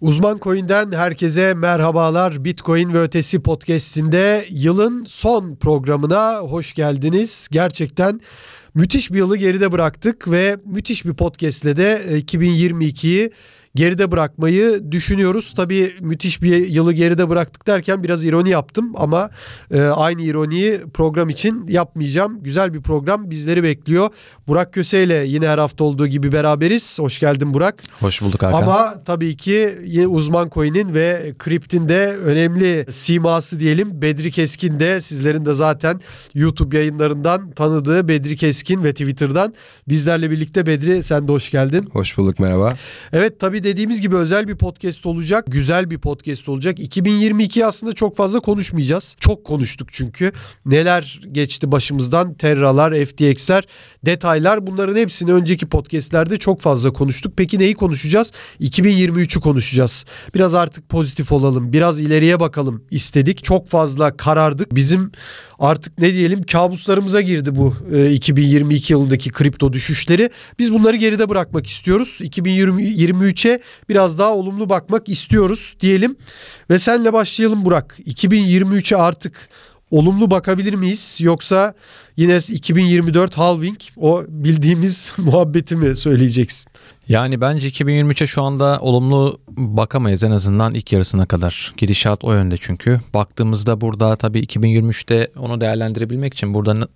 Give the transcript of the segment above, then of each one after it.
Uzman Coin'den herkese merhabalar. Bitcoin ve Ötesi podcast'inde yılın son programına hoş geldiniz. Gerçekten müthiş bir yılı geride bıraktık ve müthiş bir podcast'le de 2022'yi geride bırakmayı düşünüyoruz. Tabii müthiş bir yılı geride bıraktık derken biraz ironi yaptım ama e, aynı ironiyi program için yapmayacağım. Güzel bir program bizleri bekliyor. Burak Köse ile yine her hafta olduğu gibi beraberiz. Hoş geldin Burak. Hoş bulduk Hakan. Ama tabii ki uzman coin'in ve kriptin de önemli siması diyelim. Bedri Keskin de sizlerin de zaten YouTube yayınlarından tanıdığı Bedri Keskin ve Twitter'dan bizlerle birlikte Bedri sen de hoş geldin. Hoş bulduk merhaba. Evet tabii dediğimiz gibi özel bir podcast olacak. Güzel bir podcast olacak. 2022 aslında çok fazla konuşmayacağız. Çok konuştuk çünkü. Neler geçti başımızdan? Terralar, FTX'ler, detaylar bunların hepsini önceki podcastlerde çok fazla konuştuk. Peki neyi konuşacağız? 2023'ü konuşacağız. Biraz artık pozitif olalım. Biraz ileriye bakalım istedik. Çok fazla karardık. Bizim artık ne diyelim kabuslarımıza girdi bu e, 2022 yılındaki kripto düşüşleri. Biz bunları geride bırakmak istiyoruz. 2023'e biraz daha olumlu bakmak istiyoruz diyelim. Ve senle başlayalım Burak. 2023'e artık olumlu bakabilir miyiz yoksa yine 2024 halving o bildiğimiz muhabbeti mi söyleyeceksin? Yani bence 2023'e şu anda olumlu bakamayız en azından ilk yarısına kadar. Gidişat o yönde çünkü. Baktığımızda burada tabii 2023'te onu değerlendirebilmek için burada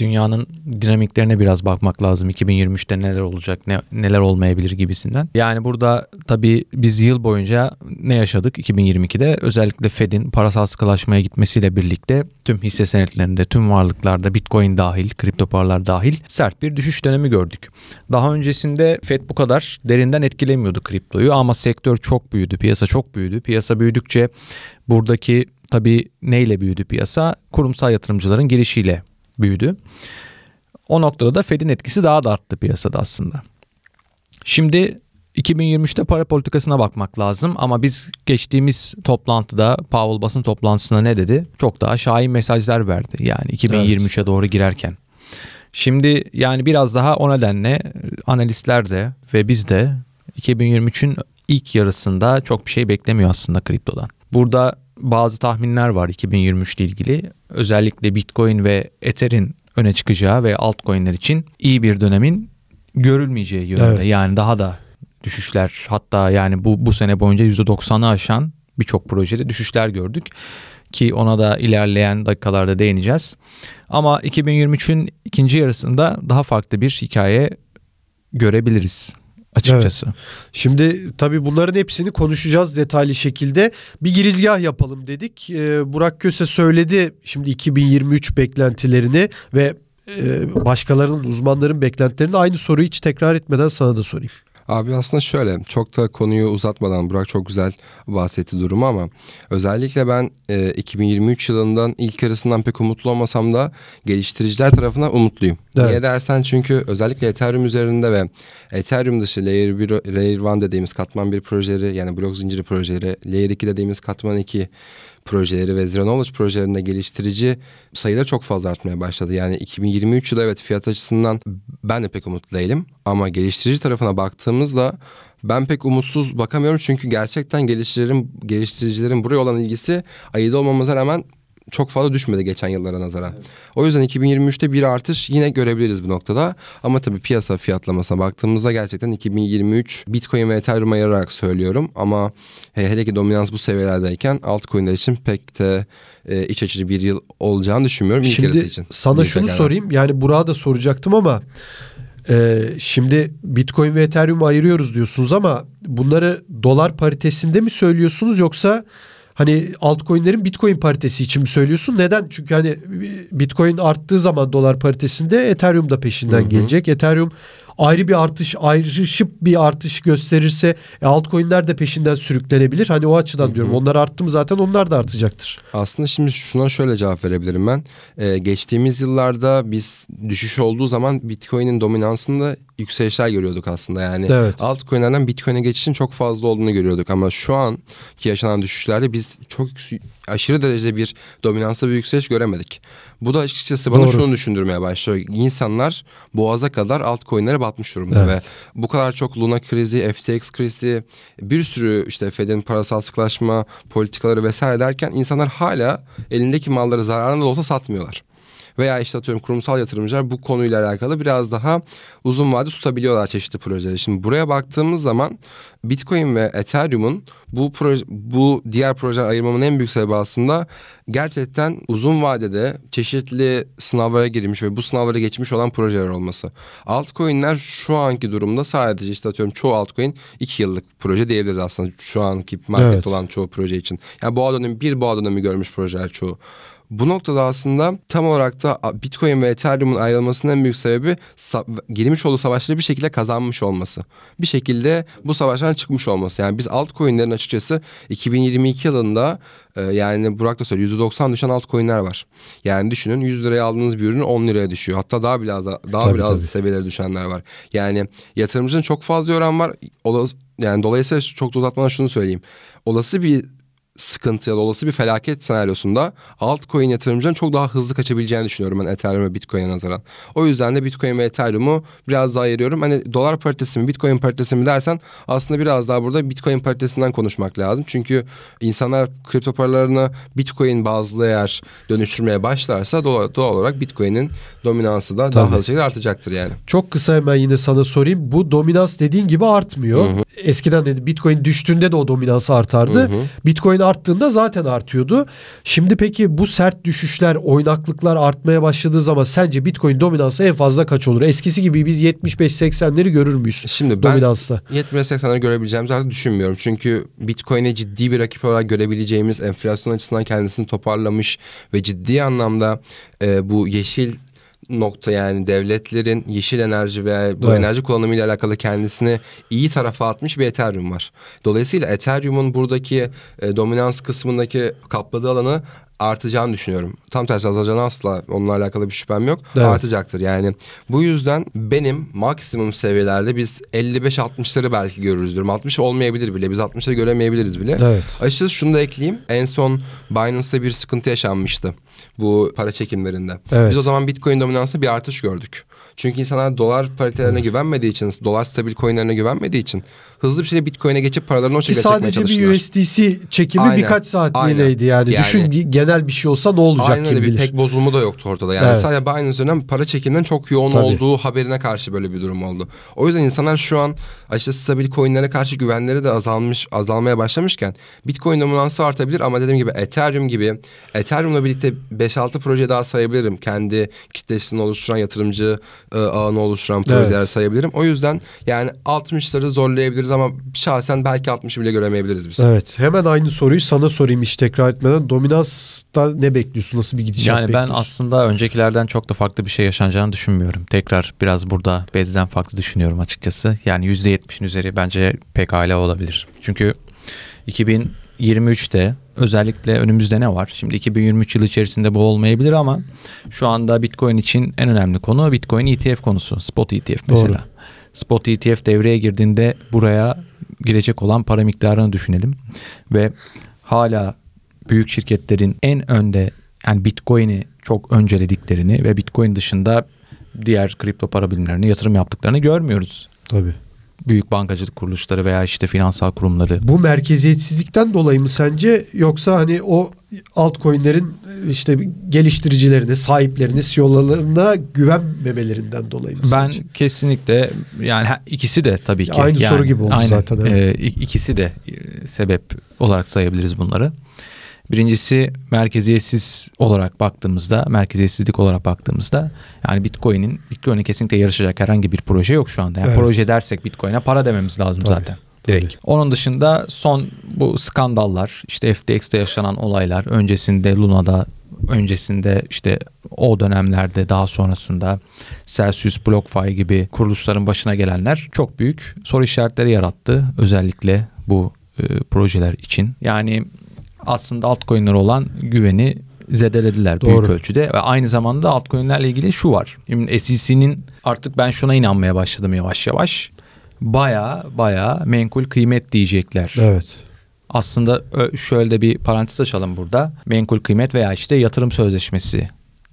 dünyanın dinamiklerine biraz bakmak lazım. 2023'te neler olacak, ne, neler olmayabilir gibisinden. Yani burada tabii biz yıl boyunca ne yaşadık 2022'de? Özellikle Fed'in parasal sıkılaşmaya gitmesiyle birlikte tüm hisse senetlerinde, tüm varlıklarda Bitcoin dahil, kripto paralar dahil sert bir düşüş dönemi gördük. Daha öncesinde Fed bu kadar derinden etkilemiyordu kriptoyu ama sektör çok büyüdü, piyasa çok büyüdü. Piyasa büyüdükçe buradaki tabii neyle büyüdü piyasa? Kurumsal yatırımcıların gelişiyle büyüdü. O noktada da Fed'in etkisi daha da arttı piyasada aslında. Şimdi 2023'te para politikasına bakmak lazım ama biz geçtiğimiz toplantıda Powell basın toplantısında ne dedi? Çok daha şahin mesajlar verdi yani 2023'e evet. doğru girerken. Şimdi yani biraz daha o nedenle analistler de ve biz de 2023'ün ilk yarısında çok bir şey beklemiyor aslında kriptodan. Burada bazı tahminler var 2023 ile ilgili. Özellikle Bitcoin ve Ether'in öne çıkacağı ve altcoin'ler için iyi bir dönemin görülmeyeceği yönünde. Evet. Yani daha da düşüşler hatta yani bu bu sene boyunca %90'ı aşan birçok projede düşüşler gördük ki ona da ilerleyen dakikalarda değineceğiz. Ama 2023'ün ikinci yarısında daha farklı bir hikaye görebiliriz açıkçası. Evet. Şimdi tabii bunların hepsini konuşacağız detaylı şekilde. Bir girizgah yapalım dedik. Ee, Burak Köse söyledi şimdi 2023 beklentilerini ve e, başkalarının uzmanların beklentilerini aynı soruyu hiç tekrar etmeden sana da sorayım. Abi aslında şöyle çok da konuyu uzatmadan Burak çok güzel bahsetti durumu ama özellikle ben e, 2023 yılından ilk yarısından pek umutlu olmasam da geliştiriciler tarafından umutluyum. Evet. Niye dersen çünkü özellikle Ethereum üzerinde ve Ethereum dışı Layer 1, Layer 1 dediğimiz katman 1 projeleri yani blok zinciri projeleri, Layer 2 dediğimiz katman 2 projeleri ve Zero Knowledge projelerinde geliştirici sayıları çok fazla artmaya başladı. Yani 2023 yılı evet fiyat açısından ben de pek umutlu değilim. Ama geliştirici tarafına baktığımızda ben pek umutsuz bakamıyorum çünkü gerçekten geliştiricilerin, geliştiricilerin buraya olan ilgisi ayıda olmamıza rağmen çok fazla düşmedi geçen yıllara nazaran. Evet. O yüzden 2023'te bir artış yine görebiliriz bu noktada. Ama tabii piyasa fiyatlamasına baktığımızda gerçekten 2023 Bitcoin ve Ethereum ayırarak söylüyorum. Ama hele ki dominans bu seviyelerdeyken altcoin'ler için pek de e, iç açıcı bir yıl olacağını düşünmüyorum. Şimdi için. sana şunu kadar. sorayım. Yani Burak'a da soracaktım ama ee, şimdi Bitcoin ve Ethereum ayırıyoruz diyorsunuz ama bunları dolar paritesinde mi söylüyorsunuz yoksa hani altcoin'lerin Bitcoin paritesi için mi söylüyorsun? Neden? Çünkü hani Bitcoin arttığı zaman dolar paritesinde Ethereum da peşinden Hı-hı. gelecek. Ethereum ayrı bir artış ayrışıp bir artış gösterirse e, altcoin'ler de peşinden sürüklenebilir. Hani o açıdan Hı-hı. diyorum. Onlar arttı mı zaten onlar da artacaktır. Aslında şimdi şuna şöyle cevap verebilirim ben. Ee, geçtiğimiz yıllarda biz düşüş olduğu zaman Bitcoin'in dominansında yükselişler görüyorduk aslında. Yani evet. altcoin'lerden Bitcoin'e geçişin çok fazla olduğunu görüyorduk ama şu an ki yaşanan düşüşlerde biz çok aşırı derecede bir dominansta bir yükseliş göremedik. Bu da açıkçası bana Doğru. şunu düşündürmeye başlıyor. İnsanlar boğaza kadar altcoin'lere batmış durumda Evet. ve bu kadar çok Luna krizi, FTX krizi, bir sürü işte Fed'in parasal sıkılaşma politikaları vesaire derken insanlar hala elindeki malları zararında da olsa satmıyorlar. Veya işte atıyorum kurumsal yatırımcılar bu konuyla alakalı biraz daha uzun vade tutabiliyorlar çeşitli projeleri. Şimdi buraya baktığımız zaman Bitcoin ve Ethereum'un bu proje, bu diğer projeler ayırmamın en büyük sebebi aslında gerçekten uzun vadede çeşitli sınavlara girmiş ve bu sınavlara geçmiş olan projeler olması. Altcoin'ler şu anki durumda sadece işte atıyorum çoğu altcoin 2 yıllık proje diyebiliriz aslında şu anki market Evet. olan çoğu proje için. Yani boğa dönemi bir boğa dönemi görmüş projeler çoğu. Bu noktada aslında tam olarak da Bitcoin ve Ethereum'un ayrılmasının en büyük sebebi girmiş olduğu savaşları bir şekilde kazanmış olması. Bir şekilde bu savaştan çıkmış olması. Yani biz altcoin'lerin açıkçası 2022 yılında e, yani Burak da söylüyor %90 düşen altcoin'ler var. Yani düşünün 100 liraya aldığınız bir ürün 10 liraya düşüyor. Hatta daha biraz daha Tabii, biraz tabii. seviyelere düşenler var. Yani yatırımcının çok fazla oran var. Yani dolayısıyla çok da uzatmadan şunu söyleyeyim. Olası bir sıkıntı ya da olası bir felaket senaryosunda altcoin yatırımcının çok daha hızlı kaçabileceğini düşünüyorum ben Ethereum ve Bitcoin'e nazaran. O yüzden de Bitcoin ve Ethereum'u biraz daha ayırıyorum. Hani dolar paritesi mi Bitcoin paritesi mi dersen aslında biraz daha burada Bitcoin paritesinden konuşmak lazım. Çünkü insanlar kripto paralarını Bitcoin bazlı eğer dönüştürmeye başlarsa doğal, doğal olarak Bitcoin'in dominansı da daha Tabii. hızlı şekilde artacaktır yani. Çok kısa hemen yine sana sorayım. Bu dominans dediğin gibi artmıyor. Eskiden dedi Bitcoin düştüğünde de o dominans artardı. Hı hı. Bitcoin arttığında zaten artıyordu. Şimdi peki bu sert düşüşler, oynaklıklar artmaya başladığı zaman sence Bitcoin dominansı en fazla kaç olur? Eskisi gibi biz 75-80'leri görür müyüz Şimdi ben dominansta? 70-80'leri görebileceğimizi artık düşünmüyorum. Çünkü Bitcoin'e ciddi bir rakip olarak görebileceğimiz enflasyon açısından kendisini toparlamış ve ciddi anlamda e, bu yeşil nokta yani devletlerin yeşil enerji veya bu Evet. enerji kullanımıyla alakalı kendisini iyi tarafa atmış bir Ethereum var. Dolayısıyla Ethereum'un buradaki e, dominans kısmındaki kapladığı alanı artacağını düşünüyorum. Tam tersi azalacağını asla onunla alakalı bir şüphem yok. Evet. Artacaktır yani. Bu yüzden benim maksimum seviyelerde biz 55-60'ları belki görürüz diyorum. 60 olmayabilir bile. Biz 60'ları göremeyebiliriz bile. Evet. Açıkçası şunu da ekleyeyim. En son Binance'da bir sıkıntı yaşanmıştı. Bu para çekimlerinde. Evet. Biz o zaman Bitcoin dominansı bir artış gördük. Çünkü insanlar dolar paritelerine güvenmediği için, dolar stabil coinlerine güvenmediği için hızlı bir şekilde Bitcoin'e geçip paralarını o Ki şekilde çekmeye sadece çalıştılar. bir USDC çekimi Aynen, birkaç saatliğineydi yani. Yani- Düşün ge- genel bir şey olsa ne olacak Aynen kim öyle bir bilir. pek bozulma da yoktu ortada. Yani Evet. sadece Binance üzerinden para çekiminden çok yoğun Tabii. olduğu haberine karşı böyle bir durum oldu. O yüzden insanlar şu an işte stabil coinlere karşı güvenleri de azalmış azalmaya başlamışken Bitcoin dominansı artabilir ama dediğim gibi Ethereum gibi Ethereum'la birlikte 5-6 proje daha sayabilirim. Kendi kitlesini oluşturan yatırımcı e, ağını oluşturan projeler sayabilirim. O yüzden yani 60'ları zorlayabiliriz ama şahsen belki 60'ı bile göremeyebiliriz biz. Evet. Hemen aynı soruyu sana sorayım hiç tekrar etmeden. Dominansta ne bekliyorsun? Nasıl bir gidişat Yani ben bekliyorsun? aslında öncekilerden çok da farklı bir şey yaşanacağını düşünmüyorum. Tekrar biraz burada Bedri'den farklı düşünüyorum açıkçası. Yani %70'in üzeri bence pekala olabilir. Çünkü 2023'te özellikle önümüzde ne var? Şimdi 2023 yılı içerisinde bu olmayabilir ama şu anda Bitcoin için en önemli konu Bitcoin ETF konusu. Spot ETF mesela. Doğru. Spot ETF devreye girdiğinde buraya girecek olan para miktarını düşünelim. Ve hala büyük şirketlerin en önde yani Bitcoin'i çok öncelediklerini ve Bitcoin dışında diğer kripto para birimlerine yatırım yaptıklarını görmüyoruz. Tabii. Büyük bankacılık kuruluşları veya işte finansal kurumları. Bu merkeziyetsizlikten dolayı mı sence yoksa hani o altcoin'lerin işte geliştiricilerine, sahiplerine, CEO'larına güvenmemelerinden dolayı mı Ben sence? kesinlikle yani ikisi de tabii ki. Aynı Yani soru gibi oldu aynen. zaten, evet. İk- ikisi de e, sebep olarak sayabiliriz bunları. Birincisi merkeziyetsiz olarak baktığımızda, merkeziyetsizlik olarak baktığımızda yani Bitcoin'in Bitcoin'e kesinlikle yarışacak herhangi bir proje yok şu anda. Yani Evet. proje dersek Bitcoin'e para dememiz lazım Tabii, zaten. Direkt. Onun dışında son bu skandallar, işte FTX'te yaşanan olaylar, öncesinde Luna'da, öncesinde işte o dönemlerde daha sonrasında Celsius, BlockFi gibi kuruluşların başına gelenler çok büyük soru işaretleri yarattı. Özellikle bu e, projeler için. Yani aslında altcoin'lere olan güveni zedelediler büyük Doğru. ölçüde ve aynı zamanda altcoin'lerle ilgili şu var. Şimdi SEC'nin artık ben şuna inanmaya başladım yavaş yavaş. Baya baya menkul kıymet diyecekler. Evet. Aslında şöyle de bir parantez açalım burada. Menkul kıymet veya işte yatırım sözleşmesi.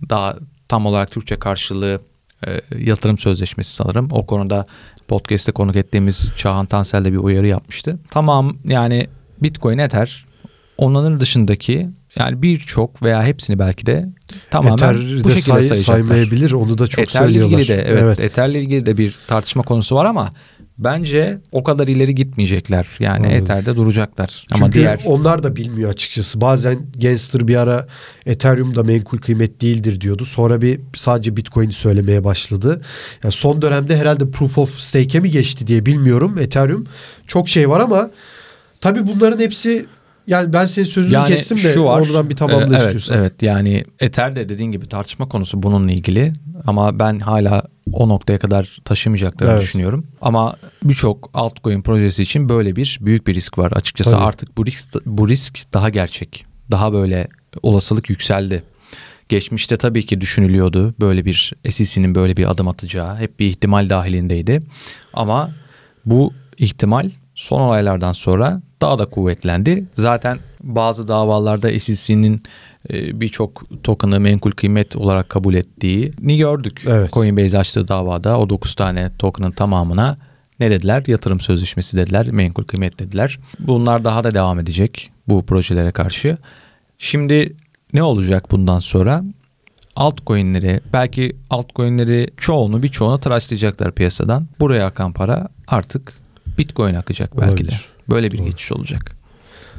Daha tam olarak Türkçe karşılığı e, yatırım sözleşmesi sanırım. O konuda podcast'te konuk ettiğimiz Çağhan Tansel de bir uyarı yapmıştı. Tamam yani Bitcoin Ether onların dışındaki yani birçok veya hepsini belki de tamamen Ether bu de şekilde say- sayacaklar. saymayabilir. Onu da çok Ether'le söylüyorlar. ilgili de evet, Ether'le ilgili de bir tartışma konusu var ama bence o kadar ileri gitmeyecekler. Yani Anladım. Ether'de duracaklar. Çünkü ama diğer onlar da bilmiyor açıkçası. Bazen Gangster bir ara Ethereum da menkul kıymet değildir diyordu. Sonra bir sadece Bitcoin'i söylemeye başladı. Yani son dönemde herhalde Proof of Stake'e mi geçti diye bilmiyorum Ethereum. Çok şey var ama tabii bunların hepsi yani ben senin sözünü yani kestim de şu var. oradan bir tamamla Ee, evet, istiyorsan. Evet yani Ether de dediğin gibi tartışma konusu bununla ilgili ama ben hala o noktaya kadar taşımayacaklarını Evet. düşünüyorum. Ama birçok altcoin projesi için böyle bir büyük bir risk var. Açıkçası Tabii. artık bu risk bu risk daha gerçek. Daha böyle olasılık yükseldi. Geçmişte tabii ki düşünülüyordu böyle bir SEC'nin böyle bir adım atacağı. Hep bir ihtimal dahilindeydi. Ama bu ihtimal son olaylardan sonra daha da kuvvetlendi. Zaten bazı davalarda SEC'nin e, birçok token'ı menkul kıymet olarak kabul ettiğini gördük. Evet. Coinbase açtığı davada o 9 tane token'ın tamamına ne dediler? Yatırım sözleşmesi dediler, menkul kıymet dediler. Bunlar daha da devam edecek bu projelere karşı. Şimdi ne olacak bundan sonra? Altcoin'leri belki altcoin'leri çoğunu birçoğunu tıraşlayacaklar piyasadan. Buraya akan para artık Bitcoin akacak belki de. Böyle bir Doğru. geçiş olacak.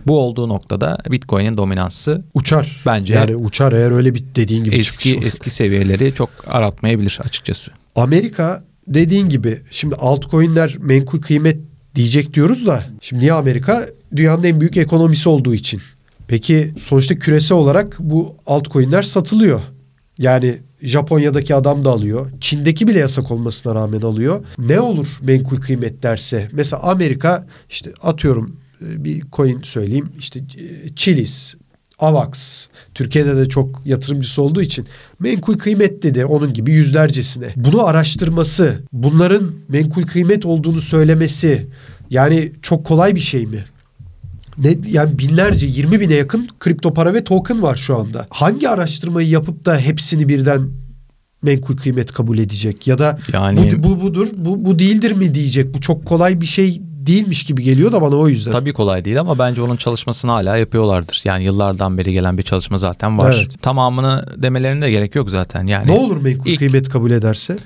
Bu olduğu noktada Bitcoin'in dominansı Uçar. Bence- Yani uçar eğer öyle bir dediğin gibi eski eski seviyeleri çok aratmayabilir açıkçası. Amerika dediğin gibi şimdi altcoin'ler menkul kıymet diyecek diyoruz da şimdi niye Amerika? Dünyanın en büyük ekonomisi olduğu için. Peki sonuçta küresel olarak bu altcoin'ler satılıyor. Yani Japonya'daki adam da alıyor. Çin'deki bile yasak olmasına rağmen alıyor. Ne olur menkul kıymet derse? Mesela Amerika işte atıyorum e, bir coin söyleyeyim. İşte e, Chiliz, Avax. Türkiye'de de çok yatırımcısı olduğu için menkul kıymet dedi onun gibi yüzlercesine. Bunu araştırması, bunların menkul kıymet olduğunu söylemesi yani çok kolay bir şey mi? Ne, yani binlerce 20 bine yakın kripto para ve token var şu anda. Hangi araştırmayı yapıp da hepsini birden menkul kıymet kabul edecek ya da Yani- bu, bu budur bu, bu değildir mi diyecek. Bu çok kolay bir şey değilmiş gibi geliyor da bana o yüzden. Tabii kolay değil ama bence onun çalışmasını hala yapıyorlardır. Yani yıllardan beri gelen bir çalışma zaten var. Evet. Tamamını demelerine de gerek yok zaten. Yani ne olur menkul ilk- kıymet kabul ederse?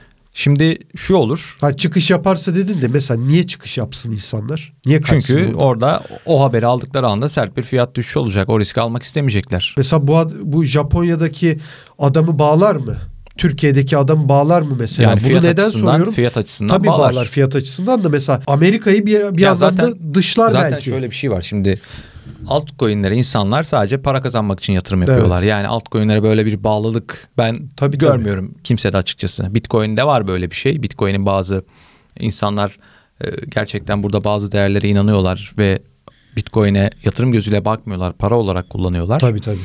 Şimdi şu olur. Ha çıkış yaparsa dedin de mesela niye çıkış yapsın insanlar? Niye kaçsın Çünkü buradan? orada o haberi aldıkları anda sert bir fiyat düşüşü olacak. O riski almak istemeyecekler. Mesela bu bu Japonya'daki adamı bağlar mı? Türkiye'deki adamı bağlar mı mesela? Yani Bunu fiyat neden açısından, soruyorum? fiyat açısından Tabii bağlar. bağlar. fiyat açısından da mesela Amerika'yı bir, bir Ya yandan zaten- dışlar Zaten belki. şöyle bir şey var. Şimdi altcoin'lere insanlar sadece para kazanmak için yatırım yapıyorlar. Yani altcoin'lere böyle bir bağlılık ben Tabii, görmüyorum kimsede açıkçası. Bitcoin'de var böyle bir şey. Bitcoin'in bazı insanlar e, gerçekten burada bazı değerlere inanıyorlar ve Bitcoin'e yatırım gözüyle bakmıyorlar. Para olarak kullanıyorlar. Tabii tabii.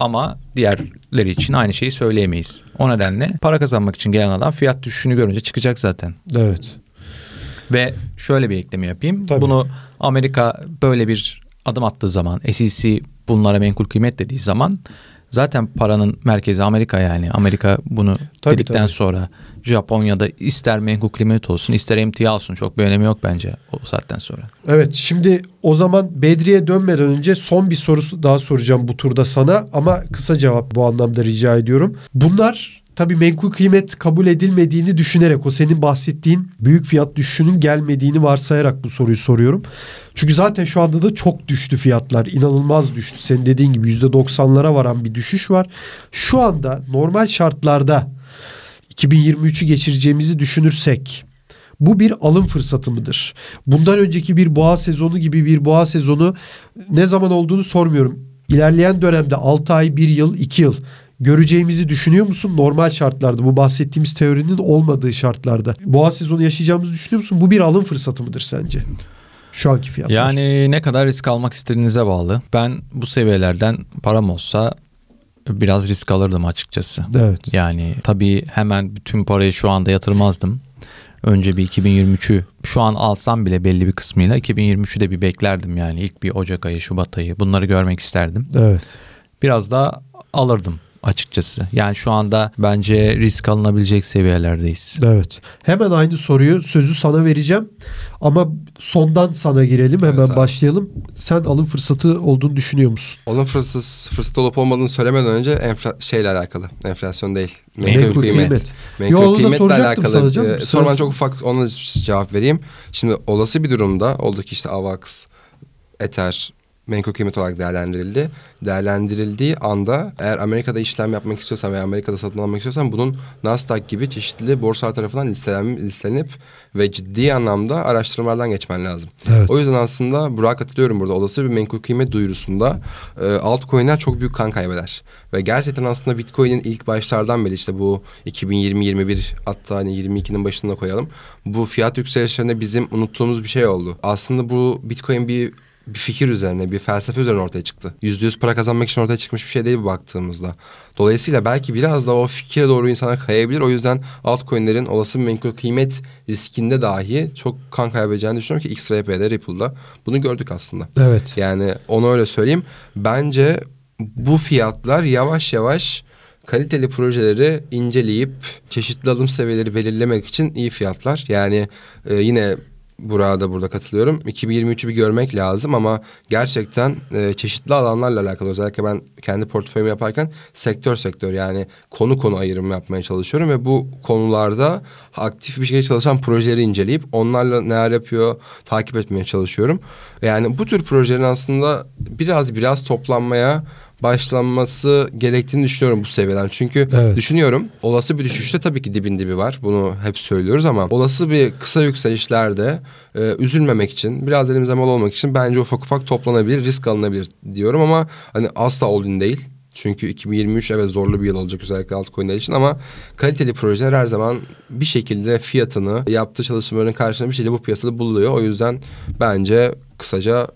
Ama diğerleri için aynı şeyi söyleyemeyiz. O nedenle para kazanmak için gelen adam fiyat düşüşünü görünce çıkacak zaten. Evet. Ve şöyle bir ekleme yapayım. Tabii. Bunu Amerika böyle bir adım attığı zaman, SEC bunlara menkul kıymet dediği zaman zaten paranın merkezi Amerika yani. Amerika bunu Tabii, dedikten tabii. sonra Japonya'da ister menkul kıymet olsun ister emtia olsun çok bir önemi yok bence o saatten sonra. Evet şimdi o zaman Bedri'ye dönmeden önce son bir soru daha soracağım bu turda sana ama kısa cevap bu anlamda rica ediyorum. Bunlar tabii menkul kıymet kabul edilmediğini düşünerek o senin bahsettiğin büyük fiyat düşüşünün gelmediğini varsayarak bu soruyu soruyorum. Çünkü zaten şu anda da çok düştü fiyatlar. inanılmaz düştü. Senin dediğin gibi %90'lara varan bir düşüş var. Şu anda normal şartlarda 2023'ü geçireceğimizi düşünürsek bu bir alım fırsatı mıdır? Bundan önceki bir boğa sezonu gibi bir boğa sezonu ne zaman olduğunu sormuyorum. İlerleyen dönemde 6 ay, 1 yıl, 2 yıl göreceğimizi düşünüyor musun? Normal şartlarda bu bahsettiğimiz teorinin olmadığı şartlarda. Boğa sezonu yaşayacağımızı düşünüyor musun? Bu bir alım fırsatı mıdır sence? Şu anki fiyatlar. Yani ne kadar risk almak istediğinize bağlı. Ben bu seviyelerden param olsa biraz risk alırdım açıkçası. Evet. Yani tabii hemen bütün parayı şu anda yatırmazdım. önce bir 2023'ü şu an alsam bile belli bir kısmıyla 2023'ü de bir beklerdim yani ilk bir Ocak ayı, Şubat ayı bunları görmek isterdim. Evet. Biraz daha alırdım açıkçası. Yani şu anda bence risk alınabilecek seviyelerdeyiz. Evet. Hemen aynı soruyu sözü sana vereceğim. Ama sondan sana girelim. Hemen Evet abi. başlayalım. Sen alım fırsatı olduğunu düşünüyor musun? Onun fırsat, fırsat olup olmadığını söylemeden önce enfla, şeyle alakalı. Enflasyon değil. Menkul Menkul kıymet. Menkul Yo, kıymetle soracaktım alakalı. sana canım. e, sorman çok ufak ona cevap vereyim. Şimdi olası bir durumda oldu ki işte AVAX, Ether menkul kıymet olarak değerlendirildi. Değerlendirildiği anda eğer Amerika'da işlem yapmak istiyorsan veya Amerika'da satın almak istiyorsan bunun Nasdaq gibi çeşitli borsalar tarafından listelen, listelenip ve ciddi anlamda araştırmalardan geçmen lazım. Evet. O yüzden aslında Burak'a katılıyorum burada. Olası bir menkul kıymet duyurusunda e, altcoin'ler çok büyük kan kaybeder. Ve gerçekten aslında Bitcoin'in ilk başlardan beri işte bu 2020-21 hatta hani 22'nin başında koyalım. Bu fiyat yükselişlerinde bizim unuttuğumuz bir şey oldu. Aslında bu Bitcoin bir bir fikir üzerine, bir felsefe üzerine ortaya çıktı. Yüzde yüz para kazanmak için ortaya çıkmış bir şey değil baktığımızda. Dolayısıyla belki biraz da o fikire doğru insanlar kayabilir. O yüzden altcoin'lerin olası menkul kıymet riskinde dahi çok kan kaybedeceğini düşünüyorum ki XRP'de, Ripple'da bunu gördük aslında. Evet. Yani onu öyle söyleyeyim. Bence bu fiyatlar yavaş yavaş kaliteli projeleri inceleyip çeşitli alım seviyeleri belirlemek için iyi fiyatlar. Yani e, yine Burak'a da burada katılıyorum. 2023'ü bir görmek lazım ama gerçekten e, çeşitli alanlarla alakalı özellikle ben kendi portföyümü yaparken sektör sektör yani konu konu ayrımı yapmaya çalışıyorum ve bu konularda aktif bir şekilde çalışan projeleri inceleyip onlarla neler yapıyor takip etmeye çalışıyorum. Yani bu tür projelerin aslında biraz biraz toplanmaya başlanması gerektiğini düşünüyorum bu seviyeden. Çünkü Evet. düşünüyorum olası bir düşüşte tabii ki dibin dibi var. Bunu hep söylüyoruz ama olası bir kısa yükselişlerde e, üzülmemek için biraz elimize mal olmak için bence ufak ufak toplanabilir, risk alınabilir diyorum ama hani asla all değil. Çünkü 2023 evet zorlu bir yıl olacak özellikle altcoin'ler için ama kaliteli projeler her zaman bir şekilde fiyatını yaptığı çalışmaların karşılığında bir şekilde bu piyasada buluyor. O yüzden bence kısaca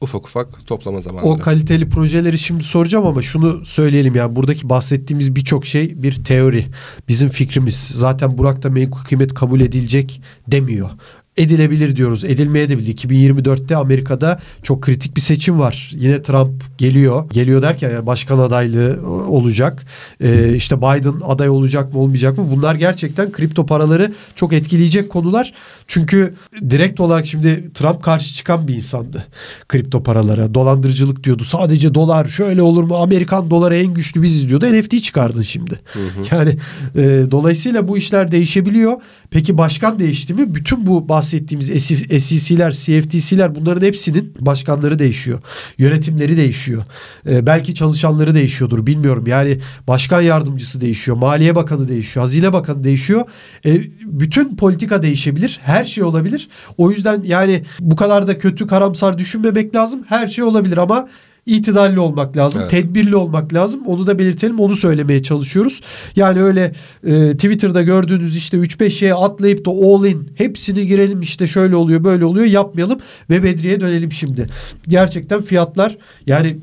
ufak ufak toplama zamanları. O kaliteli projeleri şimdi soracağım ama şunu söyleyelim yani buradaki bahsettiğimiz birçok şey bir teori. Bizim fikrimiz. Zaten Burak da menkul kıymet kabul edilecek demiyor. Edilebilir diyoruz. Edilmeye de bilir. 2024'te Amerika'da çok kritik bir seçim var. Yine Trump geliyor. Geliyor derken yani başkan adaylığı olacak. Ee, işte Biden aday olacak mı olmayacak mı? Bunlar gerçekten kripto paraları çok etkileyecek konular. Çünkü direkt olarak şimdi Trump karşı çıkan bir insandı kripto paralara. Dolandırıcılık diyordu. Sadece dolar şöyle olur mu? Amerikan doları en güçlü biziz diyordu. NFT çıkardın şimdi. Yani e, dolayısıyla bu işler değişebiliyor. Peki başkan değişti mi? Bütün bu bahsettiğimiz SEC'ler, CFTC'ler bunların hepsinin başkanları değişiyor. Yönetimleri değişiyor. E, belki çalışanları değişiyordur bilmiyorum. Yani başkan yardımcısı değişiyor. Maliye Bakanı değişiyor. Hazine Bakanı değişiyor. E, bütün politika değişebilir. Her şey olabilir. O yüzden yani bu kadar da kötü karamsar düşünmemek lazım. Her şey olabilir ama itidalli olmak lazım. Evet. Tedbirli olmak lazım. Onu da belirtelim. Onu söylemeye çalışıyoruz. Yani öyle e, Twitter'da gördüğünüz işte 3-5 şeye atlayıp da all in hepsini girelim işte şöyle oluyor böyle oluyor yapmayalım ve Bedri'ye dönelim şimdi. Gerçekten fiyatlar yani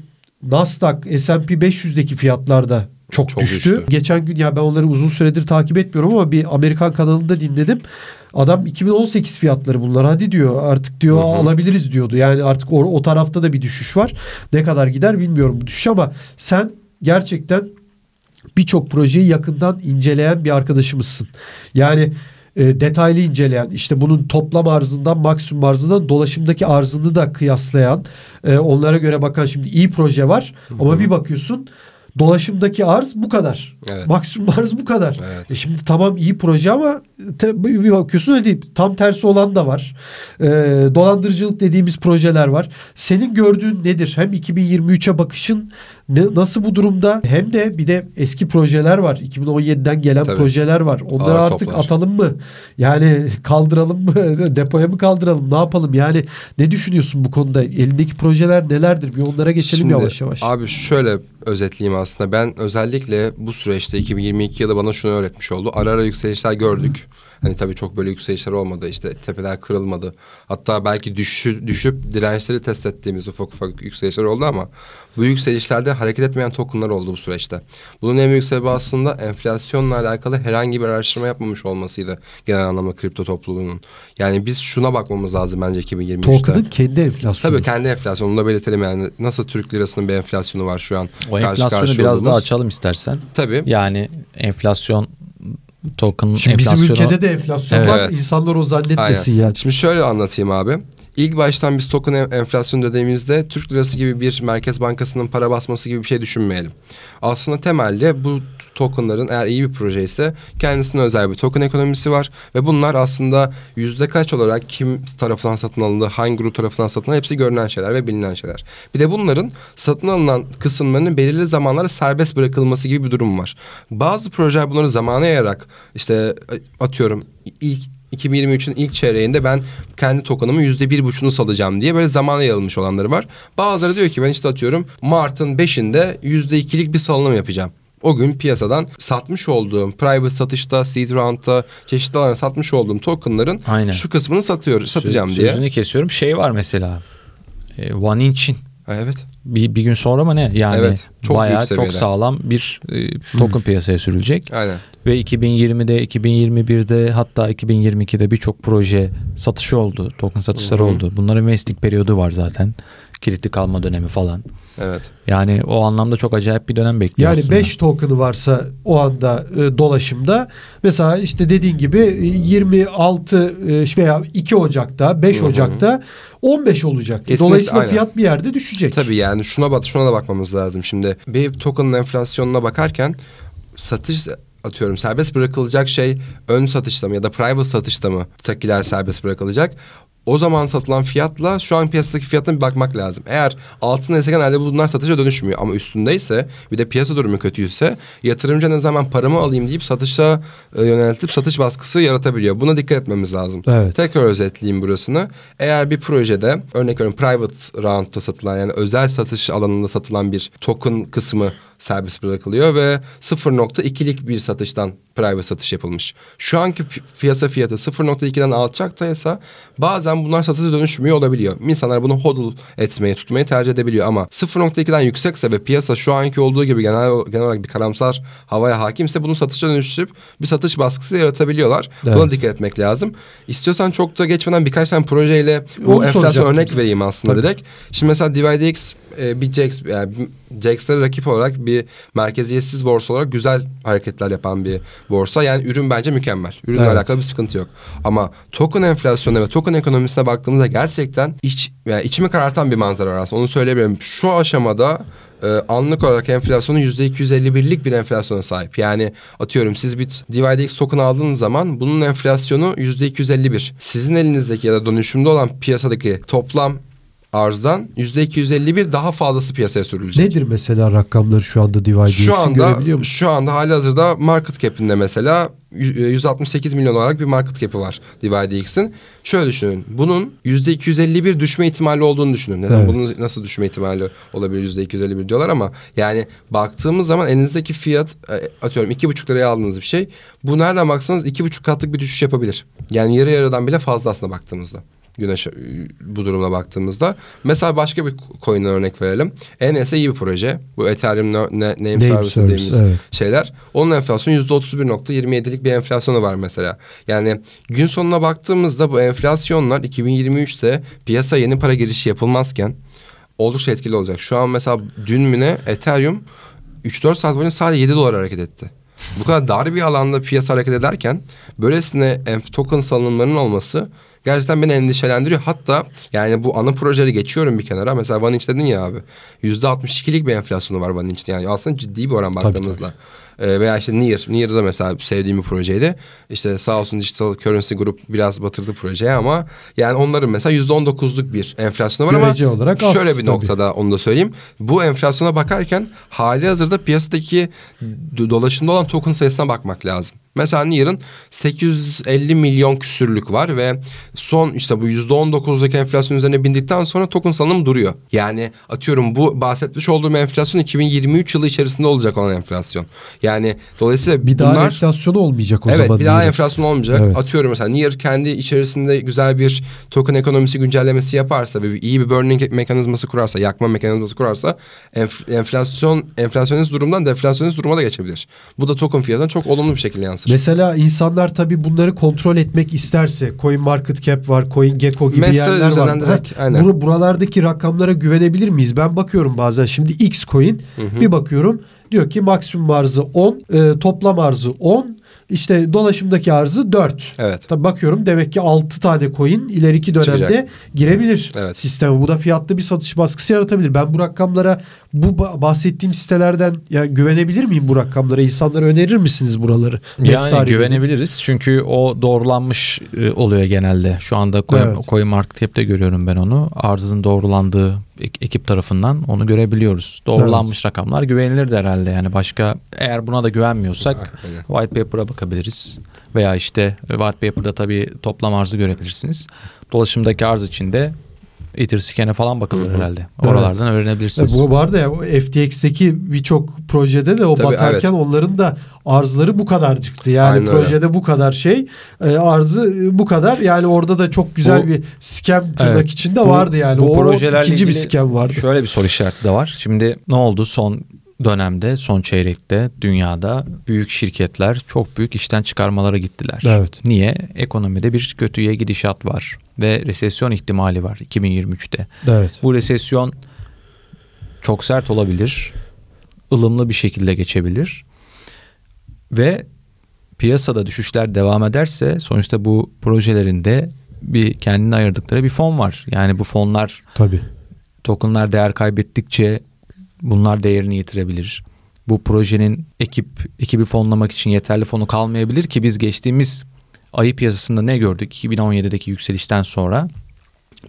Nasdaq, S&P 500'deki fiyatlar da çok, Çok düştü. düştü. Geçen gün ya ben onları uzun süredir takip etmiyorum ama bir Amerikan kanalında dinledim. Adam 2018 fiyatları bunlar hadi diyor artık diyor Hı hı. alabiliriz diyordu. Yani artık o, o tarafta da bir düşüş var. Ne kadar gider bilmiyorum bu düşüş ama sen gerçekten birçok projeyi yakından inceleyen bir arkadaşımızsın. Yani e, detaylı inceleyen işte bunun toplam arzından maksimum arzından dolaşımdaki arzını da kıyaslayan e, onlara göre bakan şimdi iyi proje var ama bir bakıyorsun dolaşımdaki arz bu kadar. Evet. Maksimum arz bu kadar. Evet. E şimdi tamam iyi proje ama te- bir bakıyorsun öyle değil. Tam tersi olan da var. E, dolandırıcılık dediğimiz projeler var. Senin gördüğün nedir? Hem 2023'e bakışın ne, nasıl bu durumda? Hem de bir de eski projeler var. 2017'den gelen Tabii. projeler var. Onları Ağır artık toplar. atalım mı? Yani kaldıralım mı? Depoya mı kaldıralım? Ne yapalım? Yani ne düşünüyorsun bu konuda? Elindeki projeler nelerdir? Bir onlara geçelim Şimdi yavaş yavaş. Abi şöyle özetleyeyim aslında. Ben özellikle bu süreçte 2022 yılı bana şunu öğretmiş oldu. Ara ara yükselişler gördük. Hani tabii çok böyle yükselişler olmadı. İşte tepeler kırılmadı. Hatta belki düşü, düşüp dirençleri test ettiğimiz ufak ufak yükselişler oldu ama bu yükselişlerde hareket etmeyen tokenlar oldu bu süreçte. Bunun en büyük sebebi aslında enflasyonla alakalı herhangi bir araştırma yapmamış olmasıydı genel anlamda kripto topluluğunun. Yani biz şuna bakmamız lazım bence 2023'te. Token'ın kendi enflasyonu. Tabii kendi enflasyonunu da belirtelim yani nasıl Türk lirasının bir enflasyonu var şu an. O karşı enflasyonu karşıya biraz olduğumuz. daha açalım istersen. Tabii. Yani enflasyon token Şimdi enflasyonu bizim ülkede de enflasyon Evet. var. İnsanlar o zannetmesin yani. Şimdi şöyle anlatayım abi. İlk baştan biz token en- enflasyon dediğimizde Türk lirası gibi bir merkez bankasının para basması gibi bir şey düşünmeyelim. Aslında temelde bu tokenların eğer iyi bir proje ise kendisine özel bir token ekonomisi var ve bunlar aslında yüzde kaç olarak kim tarafından satın alındı, hangi grup tarafından satın alındı hepsi görünen şeyler ve bilinen şeyler. Bir de bunların satın alınan kısımlarının belirli zamanlara serbest bırakılması gibi bir durum var. Bazı projeler bunları zamana yayarak işte atıyorum ilk 2023'ün ilk çeyreğinde ben kendi tokenımın yüzde bir buçuğunu salacağım diye böyle zamana yayılmış olanları var. Bazıları diyor ki ben işte atıyorum Mart'ın beşinde yüzde ikilik bir salınım yapacağım. O gün piyasadan satmış olduğum private satışta, seed round'da çeşitli alanlara satmış olduğum tokenların Aynen. şu kısmını satıyor, satacağım Sö- diye. Sözünü kesiyorum. Şey var mesela. E, One Inch'in Evet. bir, bir gün sonra mı ne? Yani Evet, çok bayağı büyük çok sağlam bir e, token piyasaya sürülecek. Aynen. Ve 2020'de, 2021'de hatta 2022'de birçok proje satışı oldu. Token satışları Hı hı. oldu. Bunların vesting periyodu var zaten. Kilitli kalma dönemi falan. Evet. Yani o anlamda çok acayip bir dönem bekliyor Yani aslında. 5 token'ı varsa o anda e, dolaşımda mesela işte dediğin gibi e, 26 e, veya 2 Ocak'ta 5 Hı hı. Ocak'ta 15 olacak. Kesinlikle, Dolayısıyla aynen. fiyat bir yerde düşecek. Tabii yani şuna bak şuna da bakmamız lazım. Şimdi bir token'ın enflasyonuna bakarken satış atıyorum serbest bırakılacak şey ön satışta mı ya da private satışta mı takiler serbest bırakılacak? O zaman satılan fiyatla şu an piyasadaki fiyatına bir bakmak lazım. Eğer altındaysa genelde bunlar satışa dönüşmüyor ama üstündeyse bir de piyasa durumu kötüyse yatırımcı ne zaman paramı alayım deyip satışa e, yöneltip satış baskısı yaratabiliyor. Buna dikkat etmemiz lazım. Evet. Tekrar özetleyeyim burasını. Eğer bir projede örnek veriyorum private round'da satılan yani özel satış alanında satılan bir token kısmı serbest bırakılıyor ve 0.2'lik bir satıştan private satış yapılmış. Şu anki pi- piyasa fiyatı 0.2'den alçaktaysa bazen bunlar satışa dönüşmüyor olabiliyor. İnsanlar bunu hodl etmeyi, tutmayı tercih edebiliyor ama 0.2'den yüksekse ve piyasa şu anki olduğu gibi genel, genel olarak bir karamsar havaya hakimse bunu satışa dönüştürüp bir satış baskısı yaratabiliyorlar. Evet. Buna dikkat etmek lazım. İstiyorsan çok da geçmeden birkaç tane projeyle bu enflasyon örnek vereyim aslında Tabii. direkt. Şimdi mesela DivideX e, bir JAX yani JAX'lere rakip olarak bir merkeziyetsiz borsa olarak güzel hareketler yapan bir borsa. Yani ürün bence mükemmel. Ürünle Evet. alakalı bir sıkıntı yok. Ama token enflasyonuna ve token ekonomisine baktığımızda gerçekten iç yani içimi karartan bir manzara var aslında. Onu söyleyebilirim. Şu aşamada e, anlık olarak enflasyonu %251'lik bir enflasyona sahip. Yani atıyorum siz bir DivideX token aldığınız zaman bunun enflasyonu %251. Sizin elinizdeki ya da dönüşümde olan piyasadaki toplam arzdan %251 daha fazlası piyasaya sürülecek. Nedir mesela rakamları şu anda Divide Şu anda görebiliyor musun? şu anda hali hazırda market cap'inde mesela y- 168 milyon olarak bir market cap'i var DivideX'in. Şöyle düşünün. Bunun %251 düşme ihtimali olduğunu düşünün. Neden Evet. bunun nasıl düşme ihtimali olabilir %251 diyorlar ama yani baktığımız zaman elinizdeki fiyat e, atıyorum 2,5 liraya aldığınız bir şey. Bu nereden baksanız 2,5 katlık bir düşüş yapabilir. Yani yarı yarıdan bile fazla aslında baktığımızda. Güneş e, bu durumla baktığımızda. Mesela başka bir coin'e örnek verelim. NS iyi bir proje. Bu Ethereum Name, Name Service Service, dediğimiz evet. şeyler. Onun enflasyonu %31.27'lik bir enflasyonu var mesela. Yani gün sonuna baktığımızda bu enflasyonlar 2023'te piyasa yeni para girişi yapılmazken oldukça etkili olacak. Şu an mesela dün mü ne Ethereum 3-4 saat boyunca sadece 7 dolar hareket etti. Bu kadar dar bir alanda piyasa hareket ederken böylesine token salınımlarının olması gerçekten beni endişelendiriyor. Hatta yani bu ana projeleri geçiyorum bir kenara. Mesela Inch dedin ya abi. %62'lik bir enflasyonu var Inch'te. Yani aslında ciddi bir oran Tabii, baktığımızda. Ee, veya işte Near. Near da mesela sevdiğim bir projeydi. İşte sağ olsun Digital Currency Group biraz batırdı projeye ama yani onların mesela %19'luk bir enflasyonu var Görece ama olarak az, şöyle bir tabii. noktada onu da söyleyeyim. Bu enflasyona bakarken hali hazırda piyasadaki do- dolaşımda olan token sayısına bakmak lazım. Mesela Near'ın 850 milyon küsürlük var ve son işte bu %19'daki enflasyon üzerine bindikten sonra token salınım duruyor. Yani atıyorum bu bahsetmiş olduğum enflasyon 2023 yılı içerisinde olacak olan enflasyon. Yani dolayısıyla Bir daha bunlar enflasyonu olmayacak o evet zaman. bir daha enflasyon olmayacak. Evet. Atıyorum mesela Near kendi içerisinde güzel bir token ekonomisi güncellemesi yaparsa ve iyi bir burning mekanizması kurarsa, yakma mekanizması kurarsa enf- enflasyon enflasyonist durumdan deflasyonist duruma da geçebilir. Bu da token fiyatına çok olumlu bir şekilde yansır. Mesela insanlar tabii bunları kontrol etmek isterse Coin Market Cap var, Coin Gecko gibi Mesele yerler var. direkt, aynen. bur- buralardaki rakamlara güvenebilir miyiz? Ben bakıyorum bazen şimdi X Coin bir bakıyorum diyor ki maksimum arzı 10, e, toplam arzı 10, işte dolaşımdaki arzı 4. Evet. Tabii bakıyorum demek ki 6 tane coin ileriki dönemde Çıkacak. girebilir Evet. sisteme. Bu da fiyatlı bir satış baskısı yaratabilir. Ben bu rakamlara bu ba- bahsettiğim sitelerden yani güvenebilir miyim bu rakamlara? İnsanlara önerir misiniz buraları? Yani gibi. güvenebiliriz çünkü o doğrulanmış e, oluyor genelde. Şu anda Coin, Evet. Coin Market Cap'te görüyorum ben onu. Arzın doğrulandığı ekip tarafından onu görebiliyoruz. Doğrulanmış rakamlar güvenilir de herhalde. Yani başka eğer buna da güvenmiyorsak Aynen. white paper'a bakabiliriz. Veya işte white paper'da tabii toplam arzı görebilirsiniz. Dolaşımdaki arz içinde Etherscan'e falan bakılır herhalde. Oralardan Ya öğrenebilirsiniz. bu vardı ya o FTX'teki birçok projede de o Tabii, batarken onların da arzları bu kadarcıktı. Yani Aynen öyle. projede bu kadar şey e, arzı e, bu kadar. Yani orada da çok güzel Bu- bir scam tırnak Evet. içinde Bu- vardı yani. bu o projelerle ikinci bir scam vardı. Şöyle bir soru işareti de var. Şimdi ne oldu son dönemde, son çeyrekte dünyada büyük şirketler çok büyük işten çıkarmalara gittiler. Evet. Niye? Ekonomide bir kötüye gidişat var ve resesyon ihtimali var 2023'te. Evet. Bu resesyon çok sert olabilir. ılımlı bir şekilde geçebilir. Ve piyasada düşüşler devam ederse sonuçta bu projelerinde bir kendine ayırdıkları bir fon var. Yani bu fonlar Tabii. tokenlar değer kaybettikçe bunlar değerini yitirebilir. Bu projenin ekip ekibi fonlamak için yeterli fonu kalmayabilir ki biz geçtiğimiz ayı piyasasında ne gördük? 2017'deki yükselişten sonra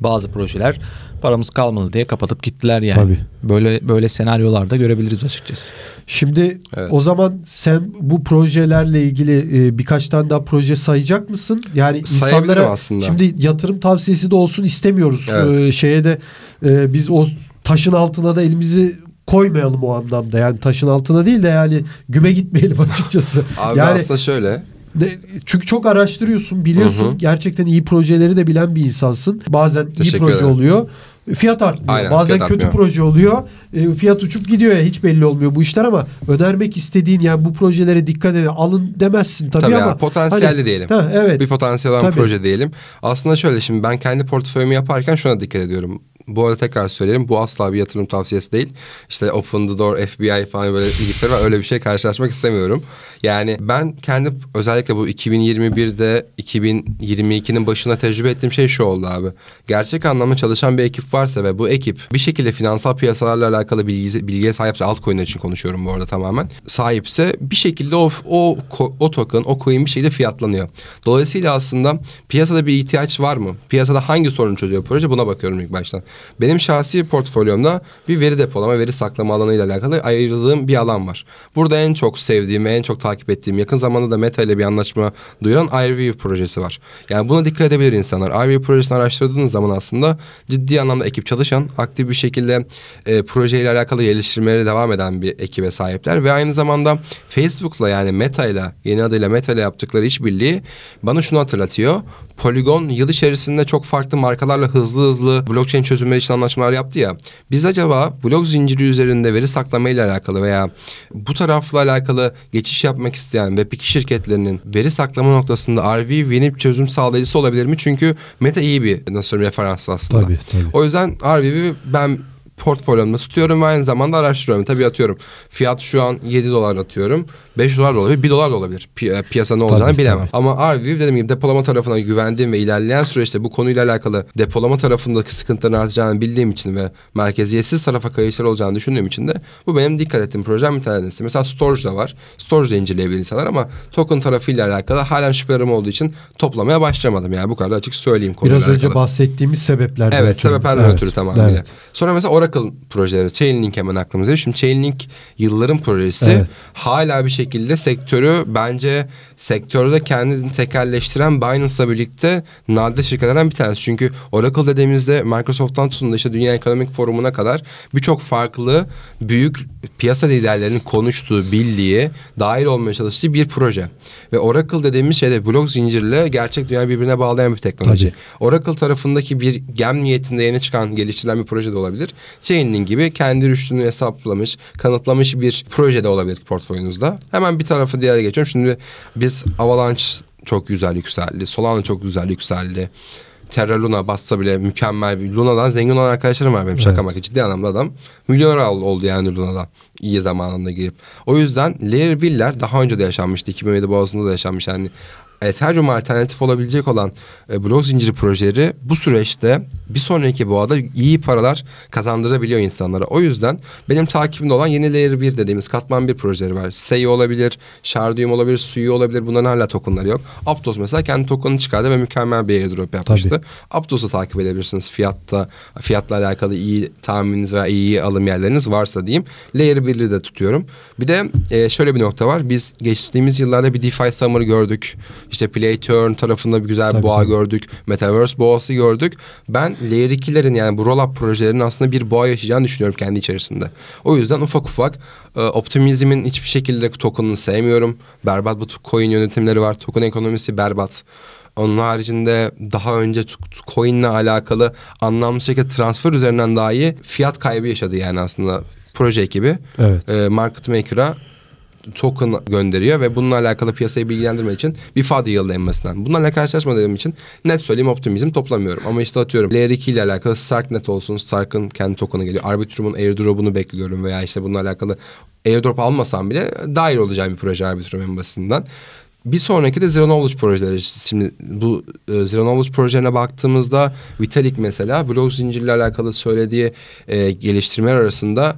bazı projeler paramız kalmadı diye kapatıp gittiler yani. Tabii. Böyle böyle senaryolarda görebiliriz açıkçası. Şimdi Evet. o zaman sen bu projelerle ilgili e, birkaç tane daha proje sayacak mısın? Yani insanlara aslında. şimdi yatırım tavsiyesi de olsun istemiyoruz. Evet. E, şeye de e, biz o taşın altına da elimizi koymayalım o anlamda. Yani taşın altına değil de yani güme gitmeyelim açıkçası. Abi yani aslında şöyle. çünkü çok araştırıyorsun, biliyorsun. Hı hı. Gerçekten iyi projeleri de bilen bir insansın. Bazen iyi Teşekkür proje ederim. oluyor. Fiyat artmıyor. Aynen, Bazen fiyat kötü artmıyor. proje oluyor. e, Fiyat uçup gidiyor ya hiç belli olmuyor bu işler ama önermek istediğin yani bu projelere dikkat edin alın demezsin tabii, Tabii ama ya, potansiyelli hani- diyelim. Ha, evet. Bir potansiyel olan Tabii. proje diyelim. Aslında şöyle şimdi ben kendi portföyümü yaparken şuna dikkat ediyorum. Bu arada tekrar söyleyelim bu asla bir yatırım tavsiyesi değil. İşte Open the Door, FBI falan böyle ilgileri var. Öyle bir şey karşılaşmak istemiyorum. Yani ben kendi özellikle bu 2021'de 2022'nin başına tecrübe ettiğim şey şu oldu abi. Gerçek anlamda çalışan bir ekip varsa ve bu ekip bir şekilde finansal piyasalarla alakalı bilgi, bilgiye sahipse altcoin'ler için konuşuyorum bu arada tamamen. Sahipse bir şekilde o, o, o token, o coin bir şekilde fiyatlanıyor. Dolayısıyla aslında piyasada bir ihtiyaç var mı? Piyasada hangi sorunu çözüyor proje? Buna bakıyorum ilk baştan. Benim şahsi portfolyomda bir veri depolama, veri saklama alanıyla alakalı ayırdığım bir alan var. Burada en çok sevdiğim ve en çok takip ettiğim, yakın zamanda da Meta ile bir anlaşma duyuran iReview projesi var. Yani buna dikkat edebilir insanlar. iReview projesini araştırdığınız zaman aslında ciddi anlamda ekip çalışan, aktif bir şekilde e, projeyle alakalı geliştirmelere devam eden bir ekibe sahipler ve aynı zamanda Facebook'la yani Meta ile yeni adıyla Meta ile yaptıkları işbirliği bana şunu hatırlatıyor. Polygon yıl içerisinde çok farklı markalarla hızlı hızlı blockchain çözümleri için anlaşmalar yaptı ya. Biz acaba blok zinciri üzerinde veri saklama ile alakalı veya bu tarafla alakalı geçiş yapmak isteyen Web2 şirketlerinin veri saklama noktasında RV Winip çözüm sağlayıcısı olabilir mi? Çünkü Meta iyi bir nasıl söyleyeyim referans aslında. Tabii, tabii. O yüzden RV'yi ben portfolyomda tutuyorum ve aynı zamanda araştırıyorum. Tabii atıyorum. Fiyat şu an 7 dolar atıyorum. 5 dolar da olabilir, 1 dolar da olabilir. Pi- piyasa ne olacağını Tabii, bilemem. tabii. Ama RV dediğim gibi depolama tarafına güvendiğim ve ilerleyen süreçte bu konuyla alakalı depolama tarafındaki sıkıntıların artacağını bildiğim için ve merkeziyetsiz tarafa kayışlar olacağını düşündüğüm için de bu benim dikkat ettiğim projem bir tanesi. Mesela storage da var. Storage de inceleyebilir insanlar ama token tarafıyla alakalı halen şüphelerim olduğu için toplamaya başlamadım. Yani bu kadar açık söyleyeyim konuyla Biraz önce alakalı. bahsettiğimiz sebeplerden Evet ötürü. sebeplerden Evet, ötürü tamamıyla. evet. Sonra mesela Oracle projeleri, Chainlink hemen aklımıza. Şimdi Chainlink yılların projesi. Evet. Hala bir şekilde sektörü bence sektörde kendini tekelleştiren Binance'la birlikte nadide şirketlerden bir tanesi. Çünkü Oracle dediğimizde Microsoft'tan tutun da işte Dünya Ekonomik Forumu'na kadar birçok farklı büyük piyasa liderlerinin konuştuğu, bildiği, dahil olmaya çalıştığı bir proje. Ve Oracle dediğimiz şey de blok zincirle gerçek dünyayı birbirine bağlayan bir teknoloji. Oracle tarafındaki bir gem niyetinde yeni çıkan, geliştirilen bir proje de olabilir. Chainlink gibi kendi rüştünü hesaplamış, kanıtlamış bir proje de olabilir portföyünüzde. Hemen bir tarafı diğer geçiyorum. Şimdi biz Avalanche çok güzel yükseldi. Solana çok güzel yükseldi. Terra Luna bassa bile mükemmel bir Luna'dan zengin olan arkadaşlarım var benim şaka maka ciddi anlamda adam. Milyoner ol- oldu yani Luna'dan iyi zamanında girip. O yüzden Layer 1'ler daha önce de yaşanmıştı. 2017 boğazında da yaşanmış yani. Ethereum alternatif olabilecek olan e, blok zinciri projeleri bu süreçte bir sonraki boğada iyi paralar kazandırabiliyor insanlara. O yüzden benim takibimde olan yeni Layer 1 dediğimiz katman bir projeleri var. Sei olabilir, Shardium olabilir, Suyu olabilir. Bunların hala tokenları yok. Aptos mesela kendi tokenını çıkardı ve mükemmel bir airdrop yapmıştı. Aptos'u takip edebilirsiniz fiyatta, fiyatla alakalı iyi tahmininiz veya iyi alım yerleriniz varsa diyeyim. Layer 1'i de tutuyorum. Bir de e, şöyle bir nokta var. Biz geçtiğimiz yıllarda bir DeFi Summer gördük. İşte Play Turn tarafında bir güzel Tabii, boğa tabii. gördük. Metaverse boğası gördük. Ben Layer 2'lerin yani bu roll-up projelerinin aslında bir boğa yaşayacağını düşünüyorum kendi içerisinde. O yüzden ufak ufak e, optimizmin hiçbir şekilde token'ını sevmiyorum. Berbat bu coin yönetimleri var. Token ekonomisi berbat. Onun haricinde daha önce coin'le alakalı anlamlı şekilde transfer üzerinden dahi fiyat kaybı yaşadı yani aslında proje ekibi. Evet. E, market maker'a token gönderiyor ve bununla alakalı piyasayı bilgilendirmek için bir FAD yılda en basitinden. Bunlarla karşılaşmadığım için net söyleyeyim optimizm toplamıyorum. Ama işte atıyorum Layer 2 ile alakalı Starknet olsun. Stark'ın kendi token'ı geliyor. Arbitrum'un airdrop'unu bekliyorum veya işte bununla alakalı airdrop almasam bile dahil olacağım bir proje Arbitrum en basitinden. Bir sonraki de Zero Knowledge projeleri. Şimdi bu e, Zero Knowledge projelerine baktığımızda Vitalik mesela blok zincirle alakalı söylediği e, geliştirmeler arasında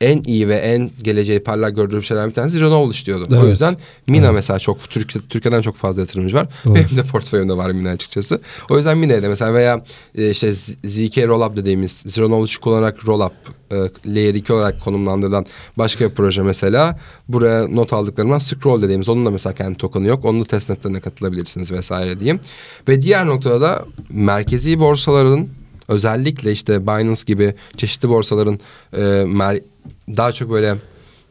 en iyi ve en geleceği parlak gördüğüm şeylerden bir tanesi Zero Knowledge diyordu. O Evet. yüzden Mina mesela çok Türk, Türkiye'den çok fazla yatırımcı var. Doğru. Benim de portföyümde var Mina açıkçası. O yüzden Mina'ya da mesela veya e, işte ZK Rollup dediğimiz Zero Knowledge kullanarak Rollup e, Layer 2 olarak konumlandırılan başka bir proje mesela. Buraya not aldıklarımdan Scroll dediğimiz onun da mesela kendi token'ı yok. Onun da testnetlerine katılabilirsiniz vesaire diyeyim. Ve diğer noktada da merkezi borsaların özellikle işte Binance gibi çeşitli borsaların e, mer- daha çok böyle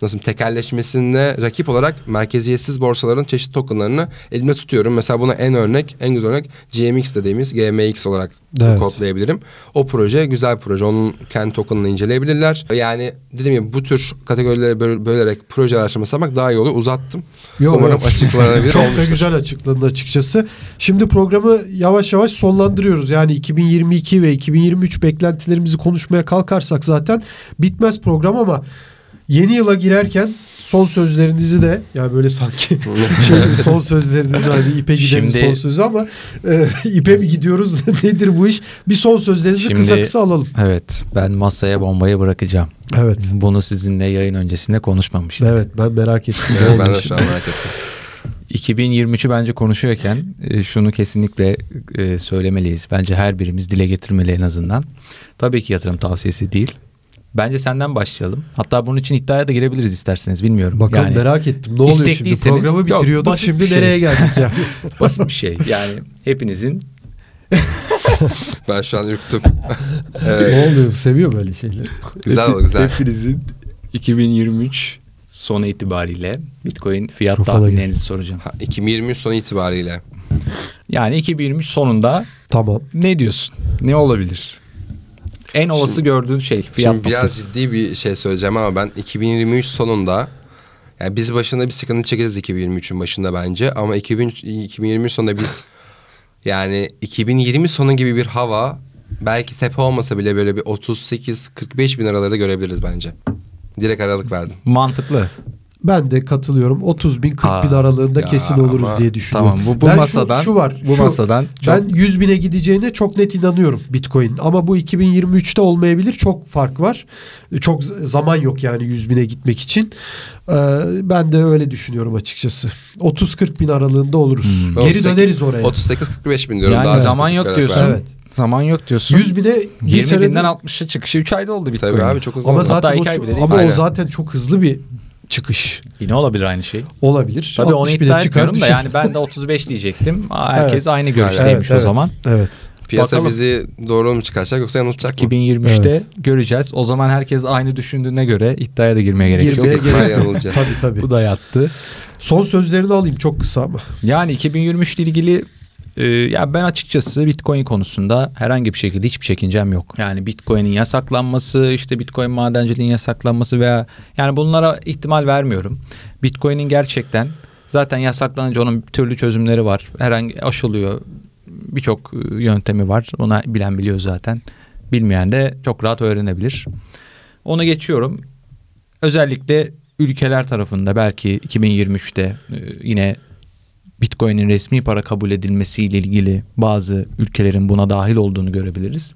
nasıl tekelleşmesine rakip olarak merkeziyetsiz borsaların çeşitli tokenlarını elimde tutuyorum. Mesela buna en örnek, en güzel örnek GMX dediğimiz GMX olarak Evet. kodlayabilirim. O proje güzel bir proje. Onun kendi tokenını inceleyebilirler. Yani dediğim gibi bu tür kategorilere böl- bölerek proje araştırması yapmak daha iyi olur. Uzattım. Yok, Umarım yok. açıklanabilir Çok da olmuştur. güzel açıkladın açıkçası. Şimdi programı yavaş yavaş sonlandırıyoruz. Yani 2022 ve 2023 beklentilerimizi konuşmaya kalkarsak zaten bitmez program ama yeni yıla girerken son sözlerinizi de yani böyle sanki şey son sözlerinizi hani ipe gidelim Şimdi- son sözü ama e, ipe mi gidiyoruz nedir bu iş? Bir son sözlerinizi Şimdi- kısa kısa alalım. Evet ben masaya bombayı bırakacağım. Evet. Bunu sizinle yayın öncesinde konuşmamıştık. Evet ben merak ettim. Evet, ben de şu an merak ettim. 2023'ü bence konuşuyorken e, şunu kesinlikle e, söylemeliyiz. Bence her birimiz dile getirmeli en azından. Tabii ki yatırım tavsiyesi değil. Bence senden başlayalım. Hatta bunun için iddiaya da girebiliriz isterseniz bilmiyorum. Bakalım yani merak ettim. Ne oluyor şimdi? Programı Yok, bitiriyorduk. basit Şimdi şey. nereye geldik ya? basit bir şey. Yani hepinizin Ben şu an ürktüm. ne oluyor? Seviyor böyle şeyleri. güzel oldu güzel. hepinizin 2023 sonu itibariyle Bitcoin fiyat Mikrofona tahminlerinizi soracağım. Ha, 2023 sonu itibariyle. Yani 2023 sonunda Tamam. ne diyorsun? Ne olabilir? En olası Şimdi- gördüğün şey fiyat Şimdi biraz noktası. ciddi bir şey söyleyeceğim ama ben 2023 sonunda yani biz başında bir sıkıntı çekeceğiz 2023'ün başında bence ama 2000, 2023 sonunda biz yani 2020 sonu gibi bir hava belki tepe olmasa bile böyle bir 38-45 bin araları görebiliriz bence. Direkt aralık verdim. Mantıklı. Ben de katılıyorum. 30 bin 40 bin Aa, aralığında ya kesin oluruz ama- diye düşünüyorum. Tamam bu, bu Ben şu- masadan şu, var. bu şu, masadan çok Ben 100 bine gideceğine çok net inanıyorum Bitcoin. Ama bu 2023'te olmayabilir. Çok fark var. Çok z- zaman yok yani 100 bine gitmek için. Ee, ben de öyle düşünüyorum açıkçası. 30-40 bin aralığında oluruz. Hmm. Geri 38 döneriz oraya. 38-45 bin diyorum. Yani daha zaman yok olarak diyorsun. Evet. zaman yok diyorsun. 100 bine bir 20 senede binden 60'a çıkışı 3 ayda oldu Bitcoin. Tabii abi çok hızlı. ama oldu. zaten Hatta ay çok- bile değil. ama o zaten çok hızlı bir çıkış Yine olabilir aynı şey. olabilir. Tabii onu 60 bine iddia etmiyorum da yani ben de 35 diyecektim. Aa, Herkes Evet. aynı görüşteymiş Evet, o zaman. Evet. Piyasa Bakalım. bizi doğru mu çıkaracak yoksa yanıltacak mı? 2023'te göreceğiz. O zaman herkes aynı düşündüğüne göre iddiaya da girmeye gerek yok. Girmeye yok. yanılacağız. Tabii tabii. Bu da yattı. Son sözlerini alayım çok kısa ama. Yani 2023 ile ilgili e, ya ben açıkçası Bitcoin konusunda herhangi bir şekilde hiçbir çekincem yok. Yani Bitcoin'in yasaklanması, işte Bitcoin madenciliğin yasaklanması veya yani bunlara ihtimal vermiyorum. Bitcoin'in gerçekten zaten yasaklanınca onun türlü çözümleri var. Herhangi aşılıyor. Birçok e, yöntemi var. Ona bilen biliyor zaten. Bilmeyen de çok rahat öğrenebilir. Onu geçiyorum. Özellikle ülkeler tarafında belki 2023'te e, yine Bitcoin'in resmi para kabul edilmesiyle ilgili bazı ülkelerin buna dahil olduğunu görebiliriz.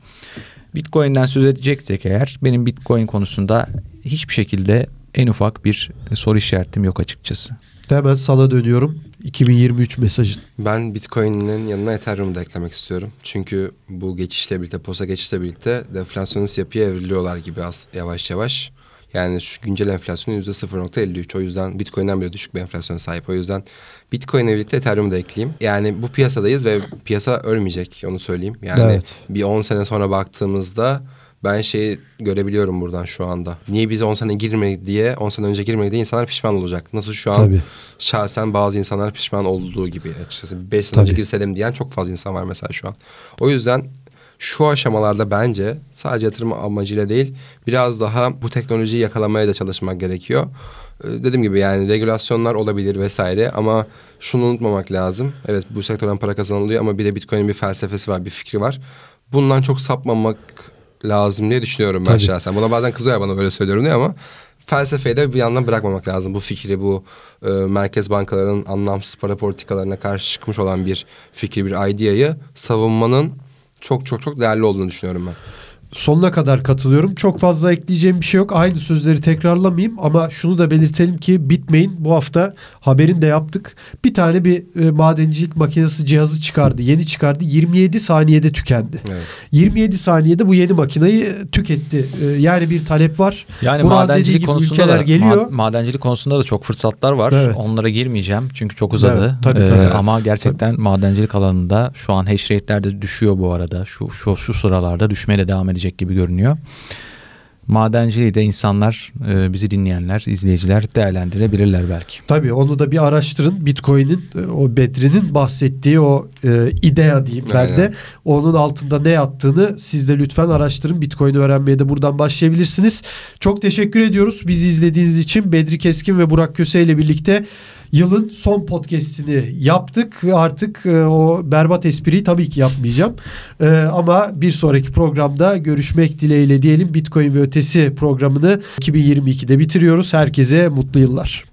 Bitcoin'den söz edeceksek eğer benim Bitcoin konusunda hiçbir şekilde en ufak bir soru işaretim yok açıkçası. Hemen sana dönüyorum. 2023 mesajın. Ben Bitcoin'in yanına Ethereum'u da eklemek istiyorum. Çünkü bu geçişle birlikte, posa geçişle birlikte deflasyonist yapıya evriliyorlar gibi az, yavaş yavaş. Yani şu güncel enflasyonu %0.53. O yüzden Bitcoin'den bile düşük bir enflasyona sahip. O yüzden Bitcoin'le birlikte Ethereum'u da ekleyeyim. Yani bu piyasadayız ve piyasa ölmeyecek onu söyleyeyim. Yani Evet. bir 10 sene sonra baktığımızda ben şeyi görebiliyorum buradan şu anda. Niye biz 10 sene girmedi diye, 10 sene önce girmedi diye insanlar pişman olacak. Nasıl şu an Tabii. şahsen bazı insanlar pişman olduğu gibi açıkçası. 5 sene Tabii. önce girseydim diyen çok fazla insan var mesela şu an. O yüzden şu aşamalarda bence sadece yatırım amacıyla değil biraz daha bu teknolojiyi yakalamaya da çalışmak gerekiyor. Ee, Dediğim gibi yani regülasyonlar olabilir vesaire ama şunu unutmamak lazım. Evet bu sektörden para kazanılıyor ama bir de Bitcoin'in bir felsefesi var, bir fikri var. Bundan çok sapmamak lazım diye düşünüyorum ben Tabii. şahsen. Buna bazen kızıyor bana böyle söylüyorum diye ama felsefeyi de bir yandan bırakmamak lazım. Bu fikri, bu e, merkez bankalarının anlamsız para politikalarına karşı çıkmış olan bir fikri, bir ideayı savunmanın çok çok çok değerli olduğunu düşünüyorum ben. Sonuna kadar katılıyorum. Çok fazla ekleyeceğim bir şey yok. Aynı sözleri tekrarlamayayım ama şunu da belirtelim ki Bitmain bu hafta haberini de yaptık. Bir tane bir e, madencilik makinesi cihazı çıkardı. Yeni çıkardı. 27 saniyede tükendi. Evet. 27 saniyede bu yeni makineyi e, tüketti. E, yani bir talep var. Yani dediği madencilik konusunda ülkeler da geliyor. ma- madencilik konusunda da çok fırsatlar var. Evet. Onlara girmeyeceğim çünkü çok uzadı. Evet, tabii, Ee, tabii. Ama gerçekten madencilik alanında şu an hash rate'ler de düşüyor bu arada. Şu şu şu sıralarda düşmeye de devam edecek gibi görünüyor. Madenciliği de insanlar, e, bizi dinleyenler, izleyiciler değerlendirebilirler belki. Tabii onu da bir araştırın. Bitcoin'in e, o Bedri'nin bahsettiği o e, idea diyeyim ben Aynen. de. Onun altında ne yattığını siz de lütfen araştırın. Bitcoin'i öğrenmeye de buradan başlayabilirsiniz. Çok teşekkür ediyoruz bizi izlediğiniz için. Bedri Keskin ve Burak Köse ile birlikte yılın son podcast'ini yaptık. Artık e, o berbat espriyi tabii ki yapmayacağım. E, ama bir sonraki programda görüşmek dileğiyle diyelim. Bitcoin ve ötesi programını 2022'de bitiriyoruz. Herkese mutlu yıllar.